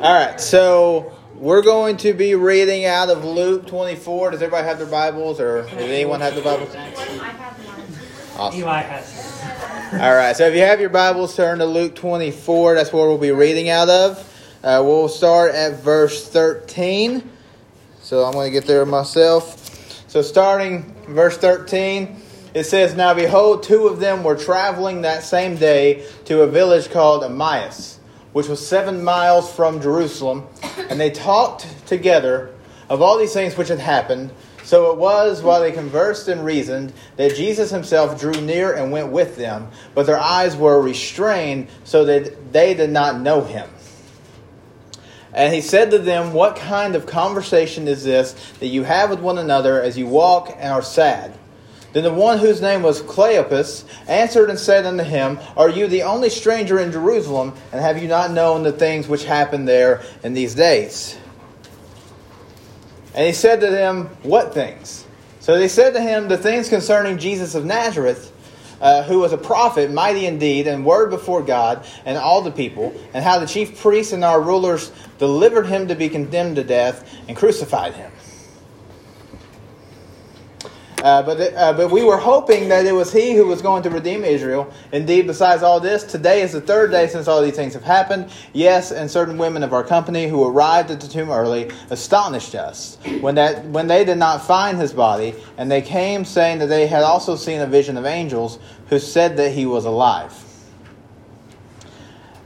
All right, so we're going to be reading out of Luke 24. Does everybody have their Bibles, or does anyone have the Bibles? Awesome. Eli has All right, so if you have your Bibles, turn to Luke 24. That's where we'll be reading out of. Uh, we'll start at verse 13. So I'm going to get there myself. So starting verse 13, it says, Now behold, two of them were traveling that same day to a village called Emmaus which was seven miles from Jerusalem, and they talked together of all these things which had happened. So it was, while they conversed and reasoned, that Jesus himself drew near and went with them, but their eyes were restrained, so that they did not know him. And he said to them, What kind of conversation is this that you have with one another as you walk and are sad? Then the one whose name was Cleopas answered and said unto him, Are you the only stranger in Jerusalem, and have you not known the things which happened there in these days? And he said to them, What things? So they said to him, The things concerning Jesus of Nazareth, uh, who was a prophet, mighty indeed, and word before God and all the people, and how the chief priests and our rulers delivered him to be condemned to death and crucified him. Uh, but, uh, but we were hoping that it was he who was going to redeem Israel. Indeed, besides all this, today is the third day since all these things have happened. Yes, and certain women of our company who arrived at the tomb early astonished us when, that, when they did not find his body, and they came saying that they had also seen a vision of angels who said that he was alive.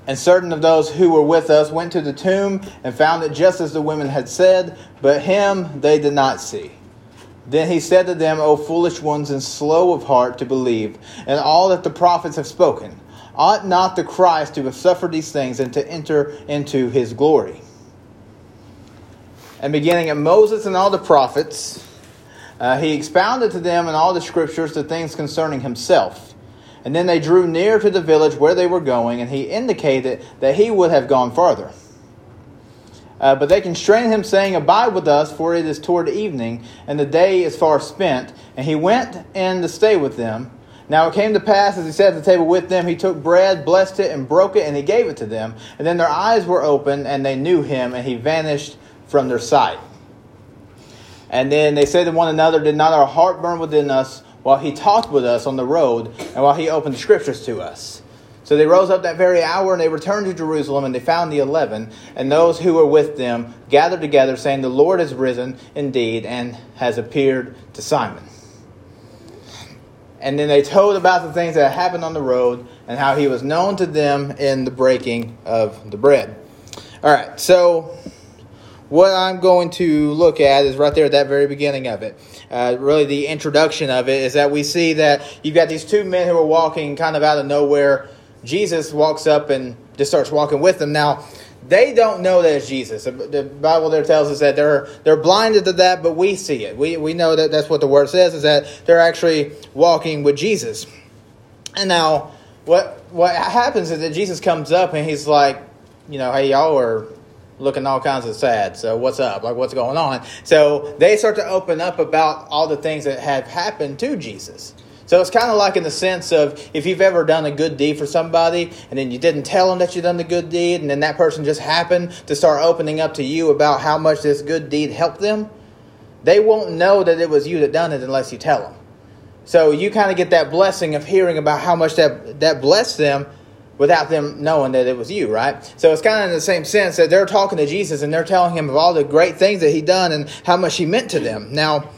And certain of those who were with us went to the tomb and found it just as the women had said, but him they did not see. Then he said to them, O foolish ones and slow of heart to believe, and all that the prophets have spoken. Ought not the Christ to have suffered these things and to enter into his glory? And beginning at Moses and all the prophets, uh, he expounded to them in all the scriptures the things concerning himself. And then they drew near to the village where they were going, and he indicated that he would have gone farther. Uh, but they constrained him, saying, Abide with us, for it is toward evening, and the day is far spent. And he went in to stay with them. Now it came to pass, as he sat at the table with them, he took bread, blessed it, and broke it, and he gave it to them. And then their eyes were opened, and they knew him, and he vanished from their sight. And then they said to one another, Did not our heart burn within us while he talked with us on the road, and while he opened the scriptures to us? So they rose up that very hour and they returned to Jerusalem and they found the eleven and those who were with them gathered together, saying, The Lord is risen indeed and has appeared to Simon. And then they told about the things that happened on the road and how he was known to them in the breaking of the bread. All right, so what I'm going to look at is right there at that very beginning of it. Uh, really, the introduction of it is that we see that you've got these two men who are walking kind of out of nowhere Jesus walks up and just starts walking with them. Now, they don't know that it's Jesus. The Bible there tells us that they're they're blinded to that, but we see it. We we know that that's what the word says is that they're actually walking with Jesus. And now, what what happens is that Jesus comes up and he's like, you know, hey, y'all are looking all kinds of sad. So what's up? Like what's going on? So they start to open up about all the things that have happened to Jesus. So it's kind of like in the sense of if you've ever done a good deed for somebody and then you didn't tell them that you done the good deed and then that person just happened to start opening up to you about how much this good deed helped them, they won't know that it was you that done it unless you tell them. So you kind of get that blessing of hearing about how much that that blessed them without them knowing that it was you, right? So it's kind of in the same sense that they're talking to Jesus and they're telling him of all the great things that he done and how much he meant to them. Now,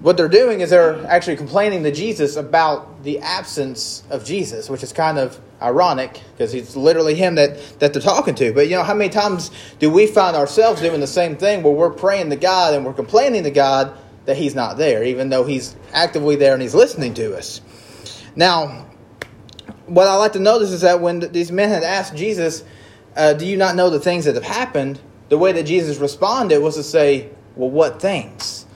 what they're doing is they're actually complaining to Jesus about the absence of Jesus, which is kind of ironic because it's literally him that, that they're talking to. But you know, how many times do we find ourselves doing the same thing where we're praying to God and we're complaining to God that he's not there, even though he's actively there and he's listening to us? Now, what I like to notice is that when these men had asked Jesus, uh, Do you not know the things that have happened? The way that Jesus responded was to say, Well, what things?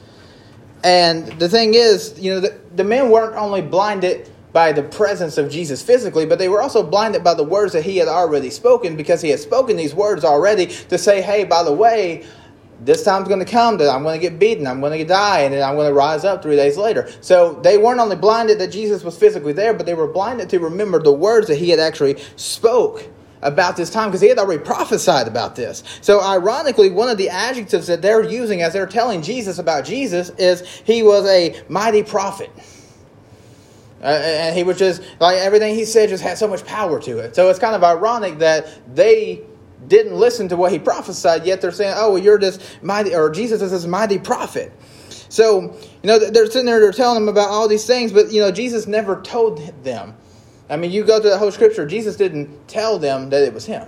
And the thing is, you know, the, the men weren't only blinded by the presence of Jesus physically, but they were also blinded by the words that he had already spoken because he had spoken these words already to say, hey, by the way, this time's going to come that I'm going to get beaten, I'm going to die, and then I'm going to rise up three days later. So they weren't only blinded that Jesus was physically there, but they were blinded to remember the words that he had actually spoke about this time because he had already prophesied about this. So, ironically, one of the adjectives that they're using as they're telling Jesus about Jesus is he was a mighty prophet. Uh, and he was just, like, everything he said just had so much power to it. So, it's kind of ironic that they didn't listen to what he prophesied, yet they're saying, oh, well, you're this mighty, or Jesus is this mighty prophet. So, you know, they're sitting there, they're telling them about all these things, but, you know, Jesus never told them. I mean, you go through the whole scripture, Jesus didn't tell them that it was him.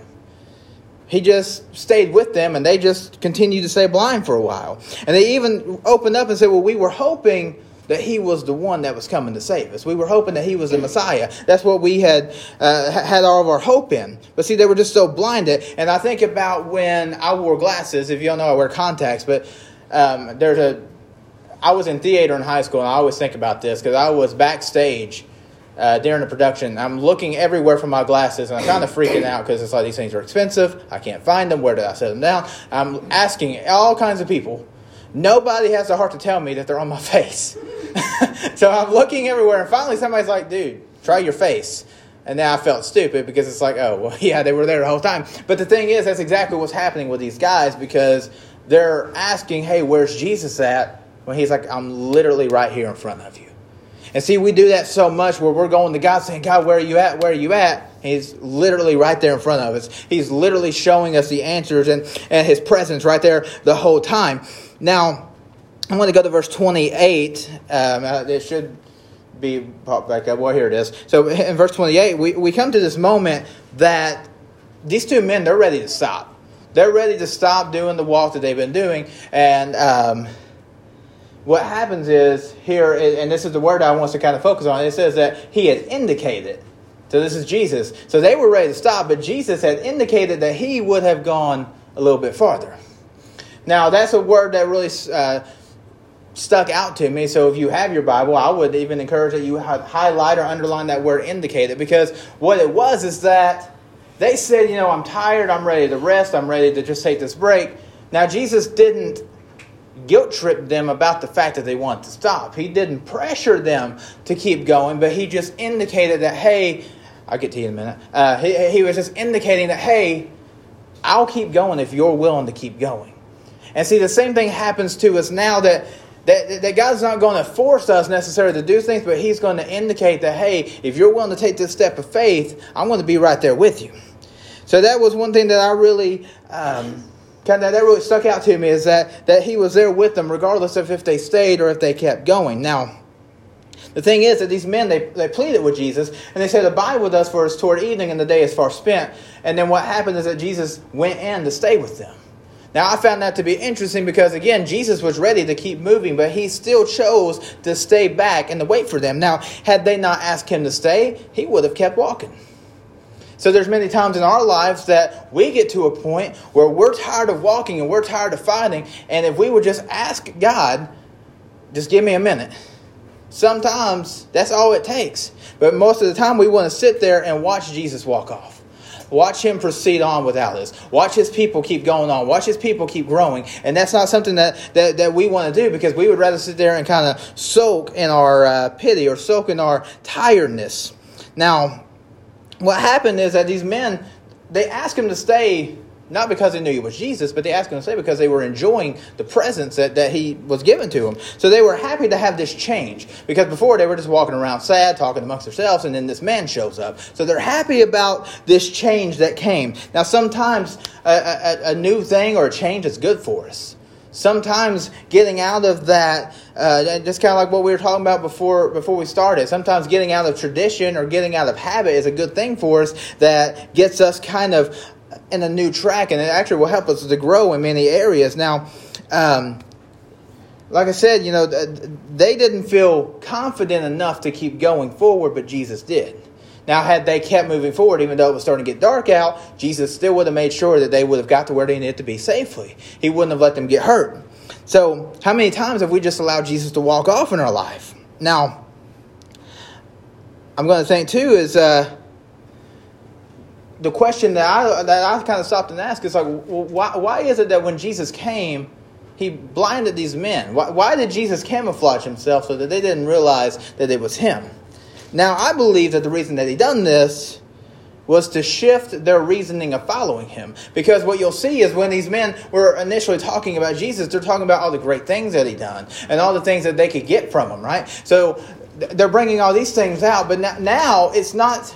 He just stayed with them and they just continued to stay blind for a while. And they even opened up and said, Well, we were hoping that he was the one that was coming to save us. We were hoping that he was the Messiah. That's what we had uh, had all of our hope in. But see, they were just so blinded. And I think about when I wore glasses. If you don't know, I wear contacts. But um, there's a. I was in theater in high school, and I always think about this because I was backstage uh, during the production. I'm looking everywhere for my glasses, and I'm kind of freaking out because it's like these things are expensive. I can't find them. Where did I set them down? I'm asking all kinds of people. Nobody has the heart to tell me that they're on my face. so I'm looking everywhere, and finally somebody's like, dude, try your face. And now I felt stupid because it's like, oh, well, yeah, they were there the whole time. But the thing is, that's exactly what's happening with these guys because they're asking, hey, where's Jesus at? When he's like, I'm literally right here in front of you. And see, we do that so much where we're going to God saying, God, where are you at? Where are you at? He's literally right there in front of us. He's literally showing us the answers and, and his presence right there the whole time. Now, I want to go to verse 28. Um, uh, it should be popped back up. Well, here it is. So in verse 28, we, we come to this moment that these two men, they're ready to stop. They're ready to stop doing the walk that they've been doing. And um, what happens is here, and this is the word I want us to kind of focus on, it says that he has indicated. So this is Jesus. So they were ready to stop, but Jesus had indicated that he would have gone a little bit farther. Now, that's a word that really uh, stuck out to me. So if you have your Bible, I would even encourage that you highlight or underline that word indicated because what it was is that they said, you know, I'm tired, I'm ready to rest, I'm ready to just take this break. Now, Jesus didn't guilt trip them about the fact that they want to stop. He didn't pressure them to keep going, but he just indicated that, hey, I'll get to you in a minute. Uh, he, he was just indicating that, hey, I'll keep going if you're willing to keep going. And see, the same thing happens to us now that that, that God's not going to force us necessarily to do things, but He's going to indicate that, hey, if you're willing to take this step of faith, I'm going to be right there with you. So that was one thing that I really um, kind of that really stuck out to me is that that He was there with them, regardless of if they stayed or if they kept going. Now. The thing is that these men, they, they pleaded with Jesus, and they said, Abide with us, for it's toward evening, and the day is far spent. And then what happened is that Jesus went in to stay with them. Now, I found that to be interesting because, again, Jesus was ready to keep moving, but he still chose to stay back and to wait for them. Now, had they not asked him to stay, he would have kept walking. So there's many times in our lives that we get to a point where we're tired of walking and we're tired of fighting, and if we would just ask God, just give me a minute. Sometimes that's all it takes. But most of the time we want to sit there and watch Jesus walk off. Watch him proceed on without this. Watch his people keep going on. Watch his people keep growing. And that's not something that, that, that we want to do because we would rather sit there and kind of soak in our uh, pity or soak in our tiredness. Now, what happened is that these men, they asked him to stay not because they knew he was Jesus, but they asked him to stay because they were enjoying the presence that, that he was given to them. So they were happy to have this change. Because before they were just walking around sad, talking amongst themselves, and then this man shows up. So they're happy about this change that came. Now, sometimes a, a, a new thing or a change is good for us. Sometimes getting out of that, uh, just kind of like what we were talking about before before we started. Sometimes getting out of tradition or getting out of habit is a good thing for us that gets us kind of in a new track, and it actually will help us to grow in many areas. Now, um, like I said, you know, they didn't feel confident enough to keep going forward, but Jesus did. Now, had they kept moving forward, even though it was starting to get dark out, Jesus still would have made sure that they would have got to where they needed to be safely. He wouldn't have let them get hurt. So, how many times have we just allowed Jesus to walk off in our life? Now, I'm going to think too is uh, the question that I that I kind of stopped and asked is like, why why is it that when Jesus came, he blinded these men? Why, why did Jesus camouflage himself so that they didn't realize that it was him? Now, I believe that the reason that he done this was to shift their reasoning of following him. Because what you'll see is when these men were initially talking about Jesus, they're talking about all the great things that he done and all the things that they could get from him, right? So they're bringing all these things out, but now it's not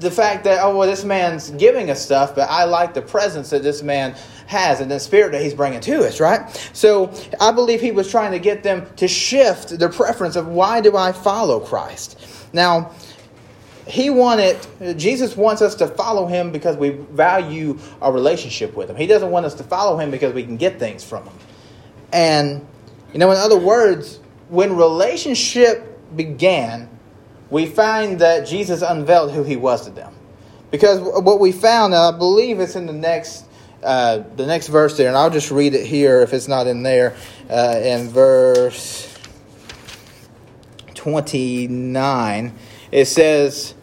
the fact that oh well this man's giving us stuff but i like the presence that this man has and the spirit that he's bringing to us right so i believe he was trying to get them to shift their preference of why do i follow christ now he wanted jesus wants us to follow him because we value our relationship with him. He doesn't want us to follow him because we can get things from him. And you know in other words when relationship began we find that jesus unveiled who he was to them. Because what we found and i believe it's in the next uh, the next verse there and i'll just read it here if it's not in there uh, in verse 29 it says,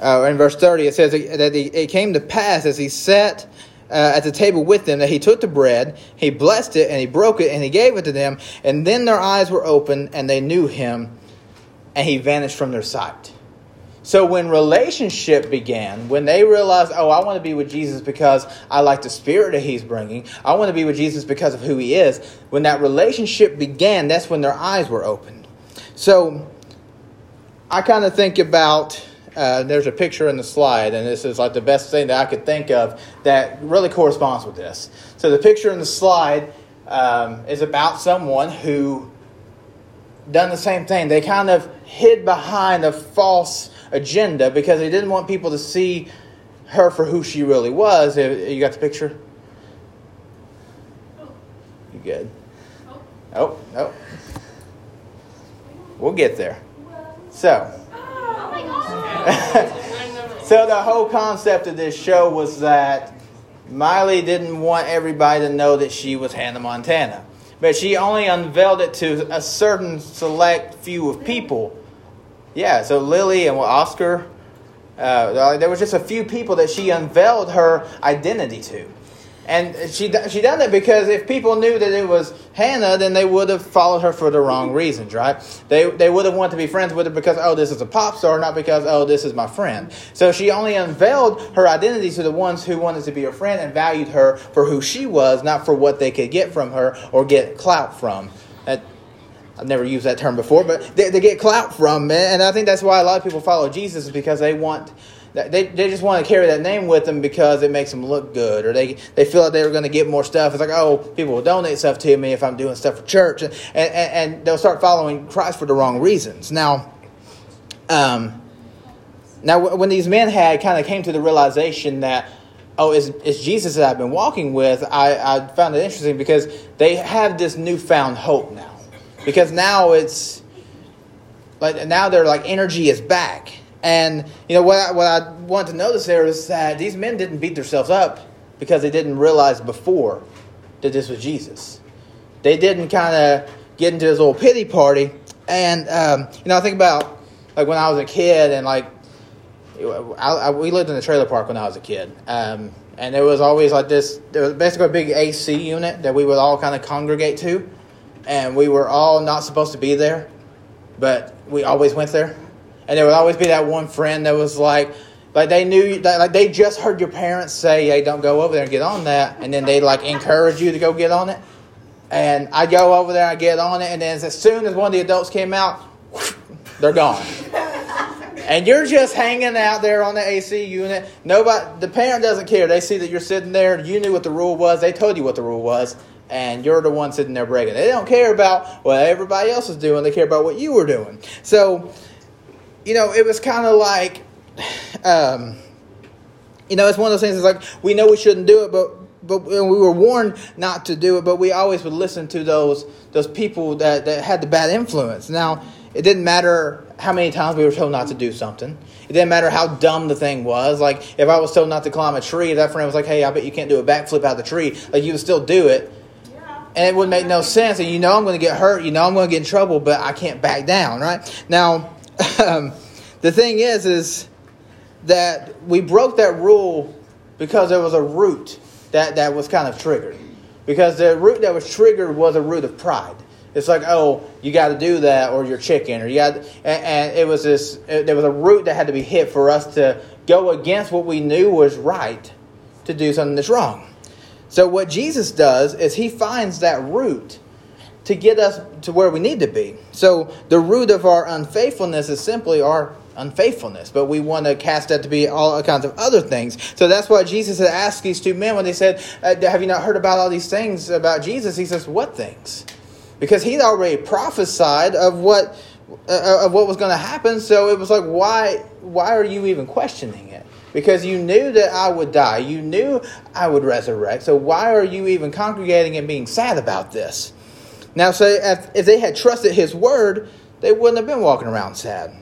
uh, in verse 30, it says that it came to pass as he sat uh, at the table with them that he took the bread, he blessed it, and he broke it, and he gave it to them. And then their eyes were opened, and they knew him, and he vanished from their sight. So when relationship began, when they realized, oh, I want to be with Jesus because I like the spirit that he's bringing, I want to be with Jesus because of who he is, when that relationship began, that's when their eyes were opened. So I kind of think about uh, there's a picture in the slide, and this is like the best thing that I could think of that really corresponds with this. So the picture in the slide um, is about someone who done the same thing. They kind of hid behind a false agenda because they didn't want people to see her for who she really was. You got the picture? You good? Oh, oh. We'll get there. So, so the whole concept of this show was that Miley didn't want everybody to know that she was Hannah Montana, but she only unveiled it to a certain select few of people. Yeah, so Lily and Oscar, uh, there was just a few people that she unveiled her identity to. And she she done it because if people knew that it was Hannah, then they would have followed her for the wrong reasons, right? They they would have wanted to be friends with her because oh this is a pop star, not because oh this is my friend. So she only unveiled her identity to the ones who wanted to be her friend and valued her for who she was, not for what they could get from her or get clout from. That, I've never used that term before, but they, they get clout from, man. and I think that's why a lot of people follow Jesus is because they want they, they just want to carry that name with them because it makes them look good, or they, they feel like they're going to get more stuff. It's like, oh, people will donate stuff to me if I'm doing stuff for church, and, and, and they'll start following Christ for the wrong reasons. Now, um, now when these men had kind of came to the realization that, oh, it's, it's Jesus that I've been walking with, I, I found it interesting because they have this newfound hope now. Because now it's like now their like energy is back and you know what I, what I want to notice there is that these men didn't beat themselves up because they didn't realize before that this was Jesus. They didn't kind of get into this little pity party. And um, you know, I think about like when I was a kid, and like I, I, we lived in a trailer park when I was a kid, um, and there was always like this. There was basically a big AC unit that we would all kind of congregate to, and we were all not supposed to be there, but we always went there and there would always be that one friend that was like, like they knew that like they just heard your parents say, "Hey, don't go over there and get on that," and then they like encourage you to go get on it. And I go over there, I get on it, and then as soon as one of the adults came out, they're gone. and you're just hanging out there on the AC unit. Nobody, the parent doesn't care. They see that you're sitting there. You knew what the rule was. They told you what the rule was, and you're the one sitting there breaking. They don't care about what everybody else is doing. They care about what you were doing. So you know, it was kind of like, um, you know, it's one of those things. It's like we know we shouldn't do it, but but we were warned not to do it. But we always would listen to those those people that that had the bad influence. Now, it didn't matter how many times we were told not to do something. It didn't matter how dumb the thing was. Like if I was told not to climb a tree, that friend was like, "Hey, I bet you can't do a backflip out of the tree." Like you would still do it. And it would make no sense. And you know I'm going to get hurt. You know I'm going to get in trouble, but I can't back down, right? Now, um, the thing is, is that we broke that rule because there was a root that, that was kind of triggered. Because the root that was triggered was a root of pride. It's like, oh, you got to do that, or you're chicken, or you got. And, and it was this. It, there was a root that had to be hit for us to go against what we knew was right to do something that's wrong. So, what Jesus does is he finds that root to get us to where we need to be. So, the root of our unfaithfulness is simply our unfaithfulness, but we want to cast that to be all kinds of other things. So that's why Jesus had asked these two men when they said, uh, Have you not heard about all these things about Jesus? He says, What things? Because he'd already prophesied of what. Uh, of what was going to happen, so it was like, why? Why are you even questioning it? Because you knew that I would die, you knew I would resurrect. So why are you even congregating and being sad about this? Now, so if, if they had trusted His word, they wouldn't have been walking around sad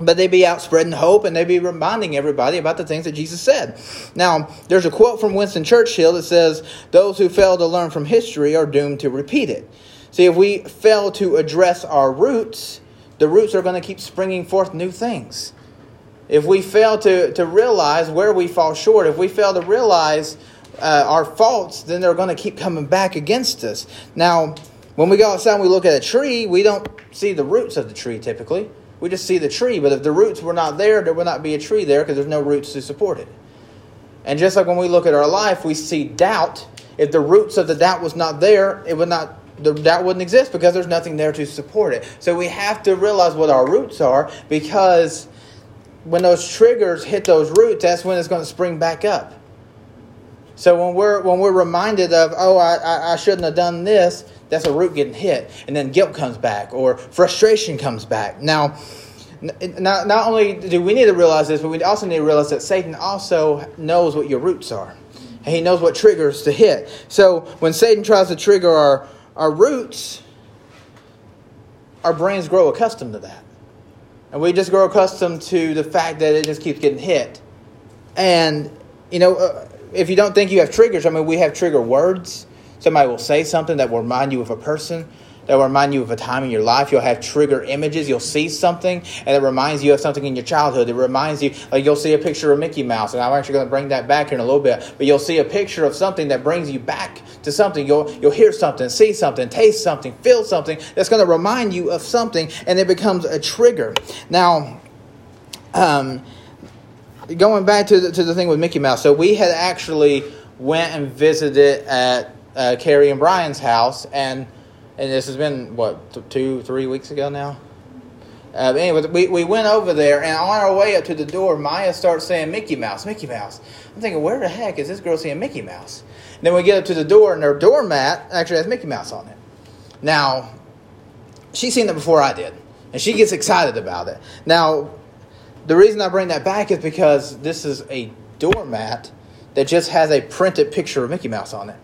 but they'd be out spreading hope and they'd be reminding everybody about the things that Jesus said. Now, there's a quote from Winston Churchill that says, Those who fail to learn from history are doomed to repeat it. See, if we fail to address our roots, the roots are going to keep springing forth new things. If we fail to, to realize where we fall short, if we fail to realize uh, our faults, then they're going to keep coming back against us. Now, when we go outside and we look at a tree, we don't see the roots of the tree typically we just see the tree. But if the roots were not there, there would not be a tree there because there's no roots to support it. And just like when we look at our life, we see doubt. If the roots of the doubt was not there, it would not the doubt wouldn't exist because there's nothing there to support it. So we have to realize what our roots are because when those triggers hit those roots, that's when it's going to spring back up. So when we're when we're reminded of, oh, I, I shouldn't have done this, that's a root getting hit. And then guilt comes back or frustration comes back. Now, not, not only do we need to realize this, but we also need to realize that Satan also knows what your roots are. And he knows what triggers to hit. So when Satan tries to trigger our, our roots, our brains grow accustomed to that. And we just grow accustomed to the fact that it just keeps getting hit. And, you know, uh, if you don't think you have triggers, I mean, we have trigger words. Somebody will say something that will remind you of a person, that will remind you of a time in your life. You'll have trigger images. You'll see something, and it reminds you of something in your childhood. It reminds you, like you'll see a picture of Mickey Mouse, and I'm actually going to bring that back here in a little bit. But you'll see a picture of something that brings you back to something. You'll you'll hear something, see something, taste something, feel something that's going to remind you of something, and it becomes a trigger. Now, um, going back to the, to the thing with Mickey Mouse, so we had actually went and visited at uh, Carrie and Brian's house, and and this has been what two, three weeks ago now. Uh, anyway, we, we went over there, and on our way up to the door, Maya starts saying Mickey Mouse, Mickey Mouse. I'm thinking, where the heck is this girl saying Mickey Mouse? And then we get up to the door, and her doormat actually has Mickey Mouse on it. Now, she's seen it before I did, and she gets excited about it. Now, the reason I bring that back is because this is a doormat that just has a printed picture of Mickey Mouse on it.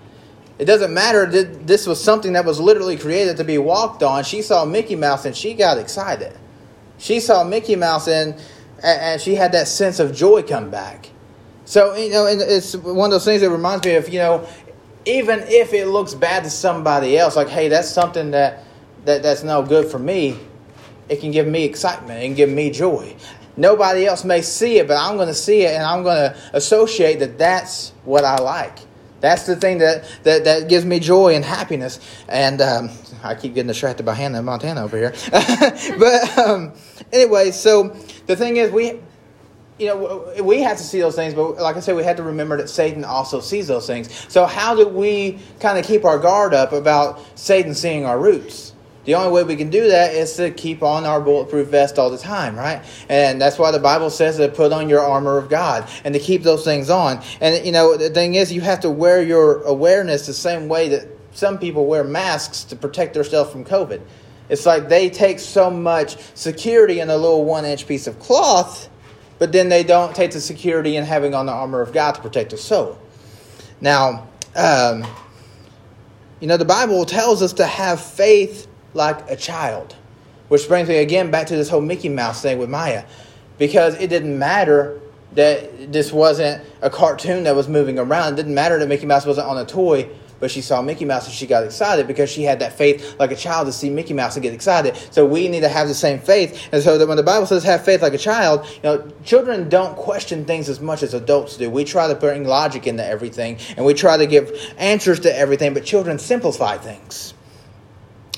It doesn't matter that this was something that was literally created to be walked on. She saw Mickey Mouse and she got excited. She saw Mickey Mouse and and she had that sense of joy come back. So you know, it's one of those things that reminds me of you know, even if it looks bad to somebody else, like hey, that's something that that that's no good for me. It can give me excitement and give me joy. Nobody else may see it, but I'm going to see it and I'm going to associate that that's what I like. That's the thing that, that, that gives me joy and happiness. And um, I keep getting distracted by Hannah Montana over here. but um, anyway, so the thing is, we, you know, we have to see those things, but like I said, we have to remember that Satan also sees those things. So how do we kind of keep our guard up about Satan seeing our roots? The only way we can do that is to keep on our bulletproof vest all the time, right? And that's why the Bible says to put on your armor of God and to keep those things on. And, you know, the thing is, you have to wear your awareness the same way that some people wear masks to protect themselves from COVID. It's like they take so much security in a little one inch piece of cloth, but then they don't take the security in having on the armor of God to protect their soul. Now, um, you know, the Bible tells us to have faith like a child. Which brings me again back to this whole Mickey Mouse thing with Maya. Because it didn't matter that this wasn't a cartoon that was moving around. It didn't matter that Mickey Mouse wasn't on a toy, but she saw Mickey Mouse and she got excited because she had that faith like a child to see Mickey Mouse and get excited. So we need to have the same faith. And so that when the Bible says have faith like a child, you know, children don't question things as much as adults do. We try to bring logic into everything and we try to give answers to everything, but children simplify things.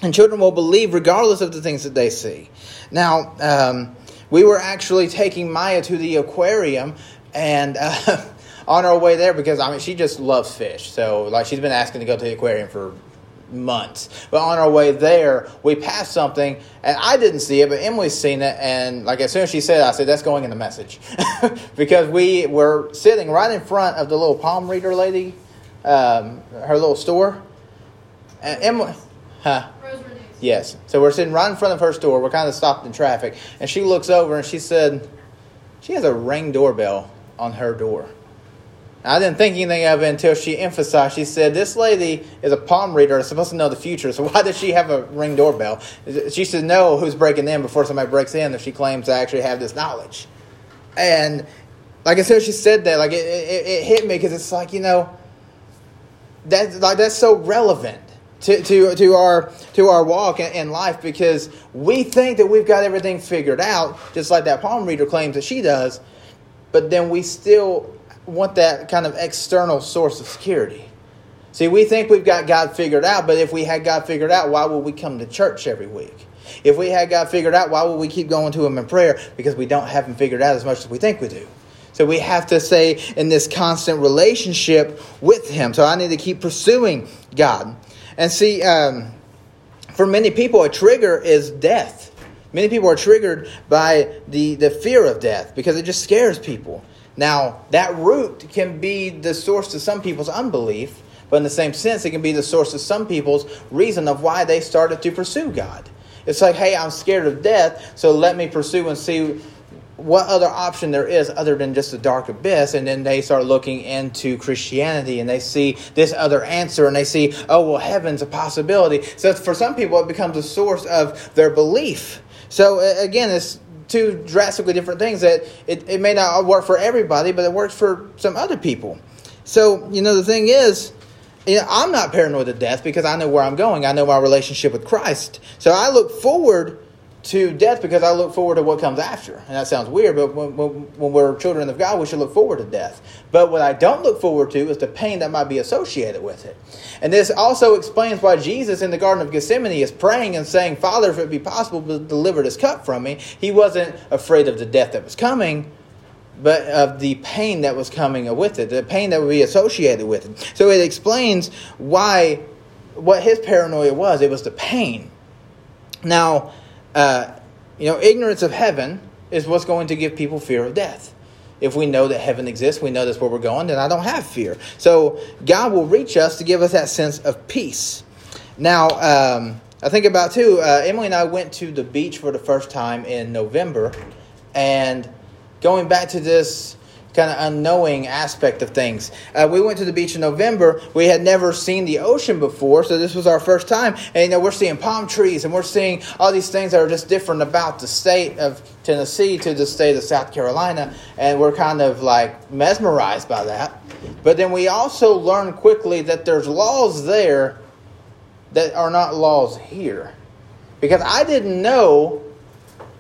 And children will believe regardless of the things that they see. Now, um, We were actually taking Maya to the aquarium and uh, on our way there because I mean she just loves fish. So like she's been asking to go to the aquarium for months. But on our way there, we passed something, and I didn't see it, but Emily's seen it. And like as soon as she said, it, I said that's going in the message because we were sitting right in front of the little palm reader lady, um, her little store. And Emily, huh? Yes. So we're sitting right in front of her store. We're kind of stopped in traffic, and she looks over and she said, "She has a ring doorbell on her door." I didn't think anything of it until she emphasized. She said, This lady is a palm reader, supposed to know the future, so why does she have a ring doorbell? She should know who's breaking in before somebody breaks in if she claims to actually have this knowledge. And like I said, she said that, like it, it, it hit me because it's like, you know, that, like, that's so relevant. To, to, to our to our walk in life because we think that we've got everything figured out just like that palm reader claims that she does but then we still want that kind of external source of security. See, we think we've got God figured out, but if we had God figured out, why would we come to church every week? If we had God figured out, why would we keep going to Him in prayer? Because we don't have Him figured out as much as we think we do. So we have to stay in this constant relationship with Him. So I need to keep pursuing God. And see, um, for many people, a trigger is death. Many people are triggered by the, the fear of death because it just scares people. Now, that root can be the source to some people's unbelief, but in the same sense, it can be the source of some people's reason of why they started to pursue God. It's like, hey, I'm scared of death, so let me pursue and see what other option there is other than just the dark abyss. And then they start looking into Christianity and they see this other answer and they see, oh, well, heaven's a possibility. So for some people, it becomes a source of their belief. So again, it's two drastically different things that it, it may not work for everybody, but it works for some other people. So, you know, the thing is, you know, I'm not paranoid of death because I know where I'm going. I know my relationship with Christ. So I look forward to death because I look forward to what comes after. And that sounds weird, but when, when, when, we're children of God, we should look forward to death. But what I don't look forward to is the pain that might be associated with it. And this also explains why Jesus in the Garden of Gethsemane is praying and saying, Father, if it be possible, deliver this cup from me. He wasn't afraid of the death that was coming, but of the pain that was coming with it, the pain that would be associated with it. So it explains why, what his paranoia was. It was the pain. Now, uh, you know, ignorance of heaven is what's going to give people fear of death. If we know that heaven exists, we know that's where we're going, then I don't have fear. So God will reach us to give us that sense of peace. Now, um, I think about too, uh, Emily and I went to the beach for the first time in November, and going back to this kind of unknowing aspect of things. Uh, we went to the beach in November. We had never seen the ocean before, so this was our first time. And you know, we're seeing palm trees and we're seeing all these things that are just different about the state of Tennessee to the state of South Carolina, and we're kind of like mesmerized by that. But then we also learn quickly that there's laws there that are not laws here. Because I didn't know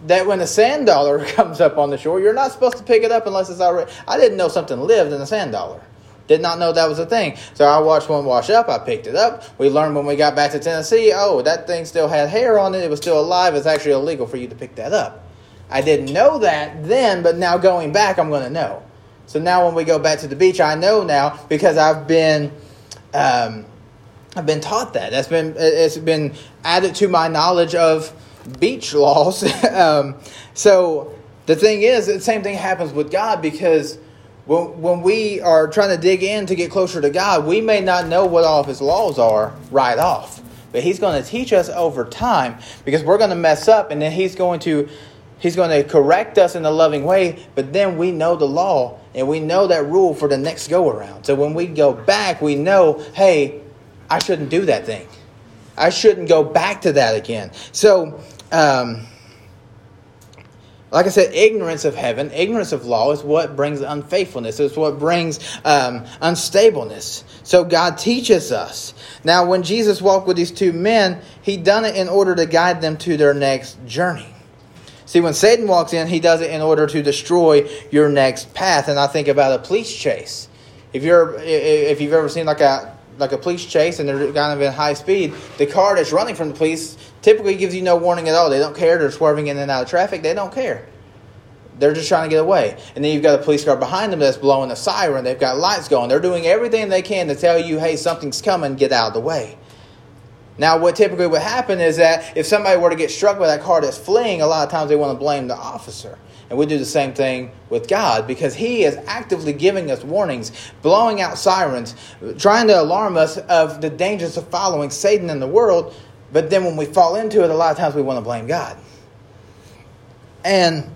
that when a sand dollar comes up on the shore, you're not supposed to pick it up unless it's already. I didn't know something lived in a sand dollar. Did not know that was a thing. So I watched one wash up. I picked it up. We learned when we got back to Tennessee, oh, that thing still had hair on it. It was still alive. It's actually illegal for you to pick that up. I didn't know that then, but now going back, I'm going to know. So now when we go back to the beach, I know now because I've been. Um, I've been taught that. That's been it's been added to my knowledge of beach laws. um, so the thing is, the same thing happens with God because when, when we are trying to dig in to get closer to God, we may not know what all of His laws are right off. But He's going to teach us over time because we're going to mess up and then He's going to. He's going to correct us in a loving way, but then we know the law and we know that rule for the next go around. So when we go back, we know, hey, I shouldn't do that thing. I shouldn't go back to that again. So um, like I said, ignorance of heaven, ignorance of law is what brings unfaithfulness. It's what brings um, unstableness. So God teaches us. Now, when Jesus walked with these two men, he done it in order to guide them to their next journey. See, when Satan walks in, he does it in order to destroy your next path. And I think about a police chase. If you're, if you've ever seen like a like a police chase and they're kind of in high speed, the car that's running from the police typically gives you no warning at all. They don't care. They're swerving in and out of traffic. They don't care. They're just trying to get away. And then you've got a police car behind them that's blowing a siren. They've got lights going. They're doing everything they can to tell you, hey, something's coming, get out of the way. Now, what typically would happen is that if somebody were to get struck by that car that's fleeing, a lot of times they want to blame the officer. And we do the same thing with God because He is actively giving us warnings, blowing out sirens, trying to alarm us of the dangers of following Satan in the world. But then when we fall into it, a lot of times we want to blame God. And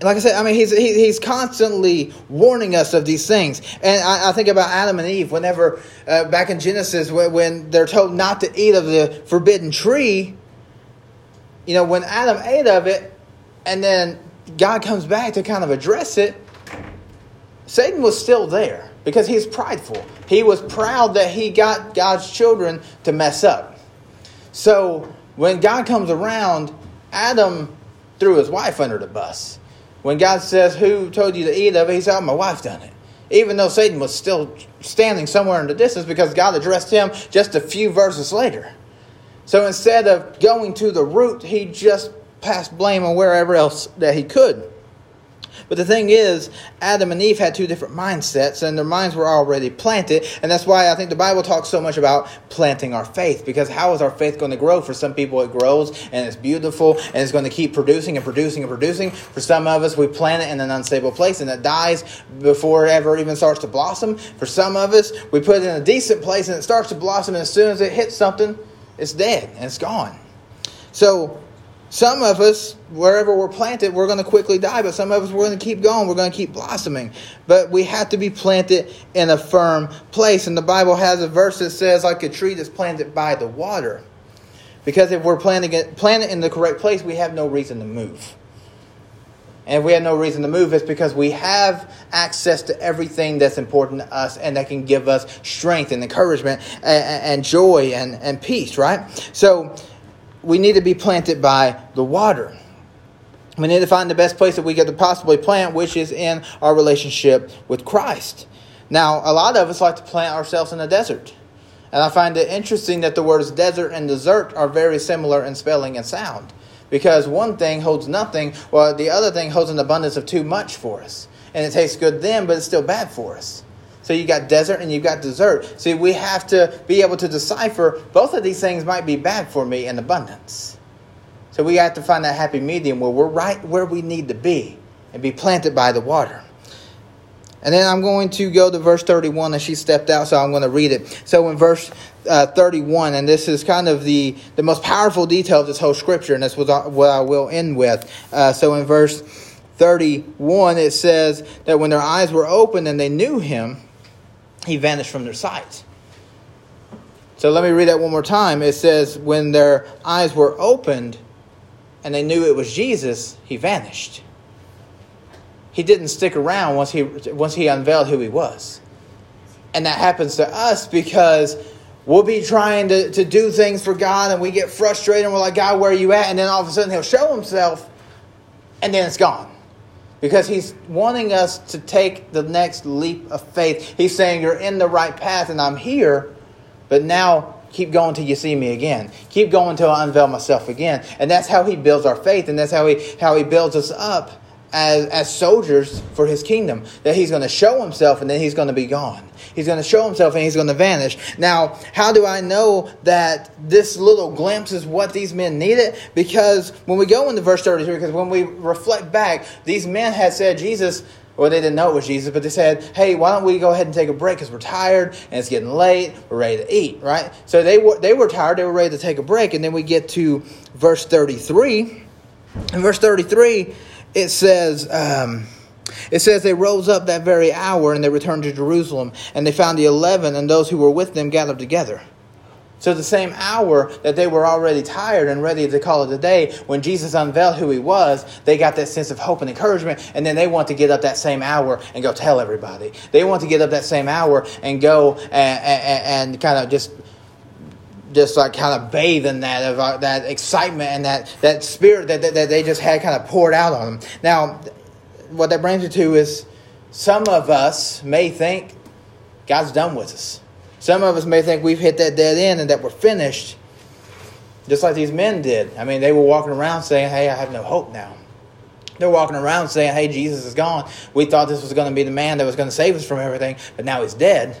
like I said, I mean, he's, he, he's constantly warning us of these things. And I, I think about Adam and Eve, whenever, uh, back in Genesis, when, when they're told not to eat of the forbidden tree, you know, when Adam ate of it, and then God comes back to kind of address it, Satan was still there because he's prideful. He was proud that he got God's children to mess up. So when God comes around, Adam threw his wife under the bus. When God says, Who told you to eat of it? He said, oh, My wife done it. Even though Satan was still standing somewhere in the distance because God addressed him just a few verses later. So instead of going to the root, he just passed blame on wherever else that he could. But the thing is, Adam and Eve had two different mindsets, and their minds were already planted. And that's why I think the Bible talks so much about planting our faith. Because how is our faith going to grow? For some people, it grows and it's beautiful and it's going to keep producing and producing and producing. For some of us, we plant it in an unstable place and it dies before it ever even starts to blossom. For some of us, we put it in a decent place and it starts to blossom, and as soon as it hits something, it's dead and it's gone. So some of us, wherever we're planted, we're going to quickly die, but some of us, we're going to keep going. We're going to keep blossoming. But we have to be planted in a firm place. And the Bible has a verse that says, like a tree that's planted by the water. Because if we're planting it, planted in the correct place, we have no reason to move. And if we have no reason to move, it's because we have access to everything that's important to us and that can give us strength and encouragement and, and joy and, and peace, right? So, we need to be planted by the water. We need to find the best place that we could possibly plant, which is in our relationship with Christ. Now, a lot of us like to plant ourselves in the desert. And I find it interesting that the words desert and desert are very similar in spelling and sound. Because one thing holds nothing, while the other thing holds an abundance of too much for us. And it tastes good then, but it's still bad for us. So you got desert and you got dessert. See, we have to be able to decipher both of these things might be bad for me in abundance. So we have to find that happy medium where we're right where we need to be and be planted by the water. And then I'm going to go to verse 31, and she stepped out, so I'm going to read it. So in verse uh, 31, and this is kind of the, the most powerful detail of this whole scripture, and this was what I will end with. Uh, so in verse 31, it says that when their eyes were opened and they knew him, he vanished from their sight. So let me read that one more time. It says, when their eyes were opened and they knew it was Jesus, he vanished. He didn't stick around once he, once he unveiled who he was. And that happens to us because we'll be trying to, to do things for God and we get frustrated and we're like, God, where are you at? And then all of a sudden he'll show himself and then it's gone because he's wanting us to take the next leap of faith. He's saying, You're in the right path and I'm here, but now keep going till you see me again. Keep going till I unveil myself again. And that's how he builds our faith, and that's how he, how he builds us up as, as soldiers for his kingdom. That he's going to show himself and then he's going to be gone. He's going to show himself and he's going to vanish. Now, how do I know that this little glimpse is what these men needed? Because when we go into verse 33, because when we reflect back, these men had said, Jesus, well, they didn't know it was Jesus, but they said, hey, why don't we go ahead and take a break because we're tired and it's getting late. We're ready to eat, right? So they were, they were tired. They were ready to take a break. And then we get to verse 33. In verse 33, it says, um, it says they rose up that very hour and they returned to Jerusalem, and they found the eleven and those who were with them gathered together. So, the same hour that they were already tired and ready to call it a day, when Jesus unveiled who he was, they got that sense of hope and encouragement, and then they want to get up that same hour and go tell everybody. They want to get up that same hour and go and, and, and kind of just just like kind of bathe in that of uh, that excitement and that that spirit that, that, that they just had kind of poured out on them. Now, what that brings me to is some of us may think God's done with us. Some of us may think we've hit that dead end and that we're finished, just like these men did. I mean, they were walking around saying, "Hey, I have no hope now." They're walking around saying, hey, Jesus is gone. We thought this was going to be the man that was going to save us from everything, but now he's dead.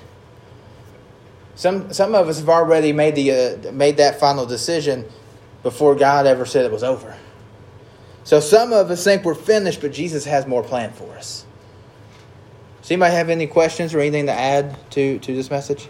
Some, some of us have already made, the, uh, made that final decision before God ever said it was over. So some of us think we're finished, but Jesus has more planned for us. Does anybody have any questions or anything to add to, to this message?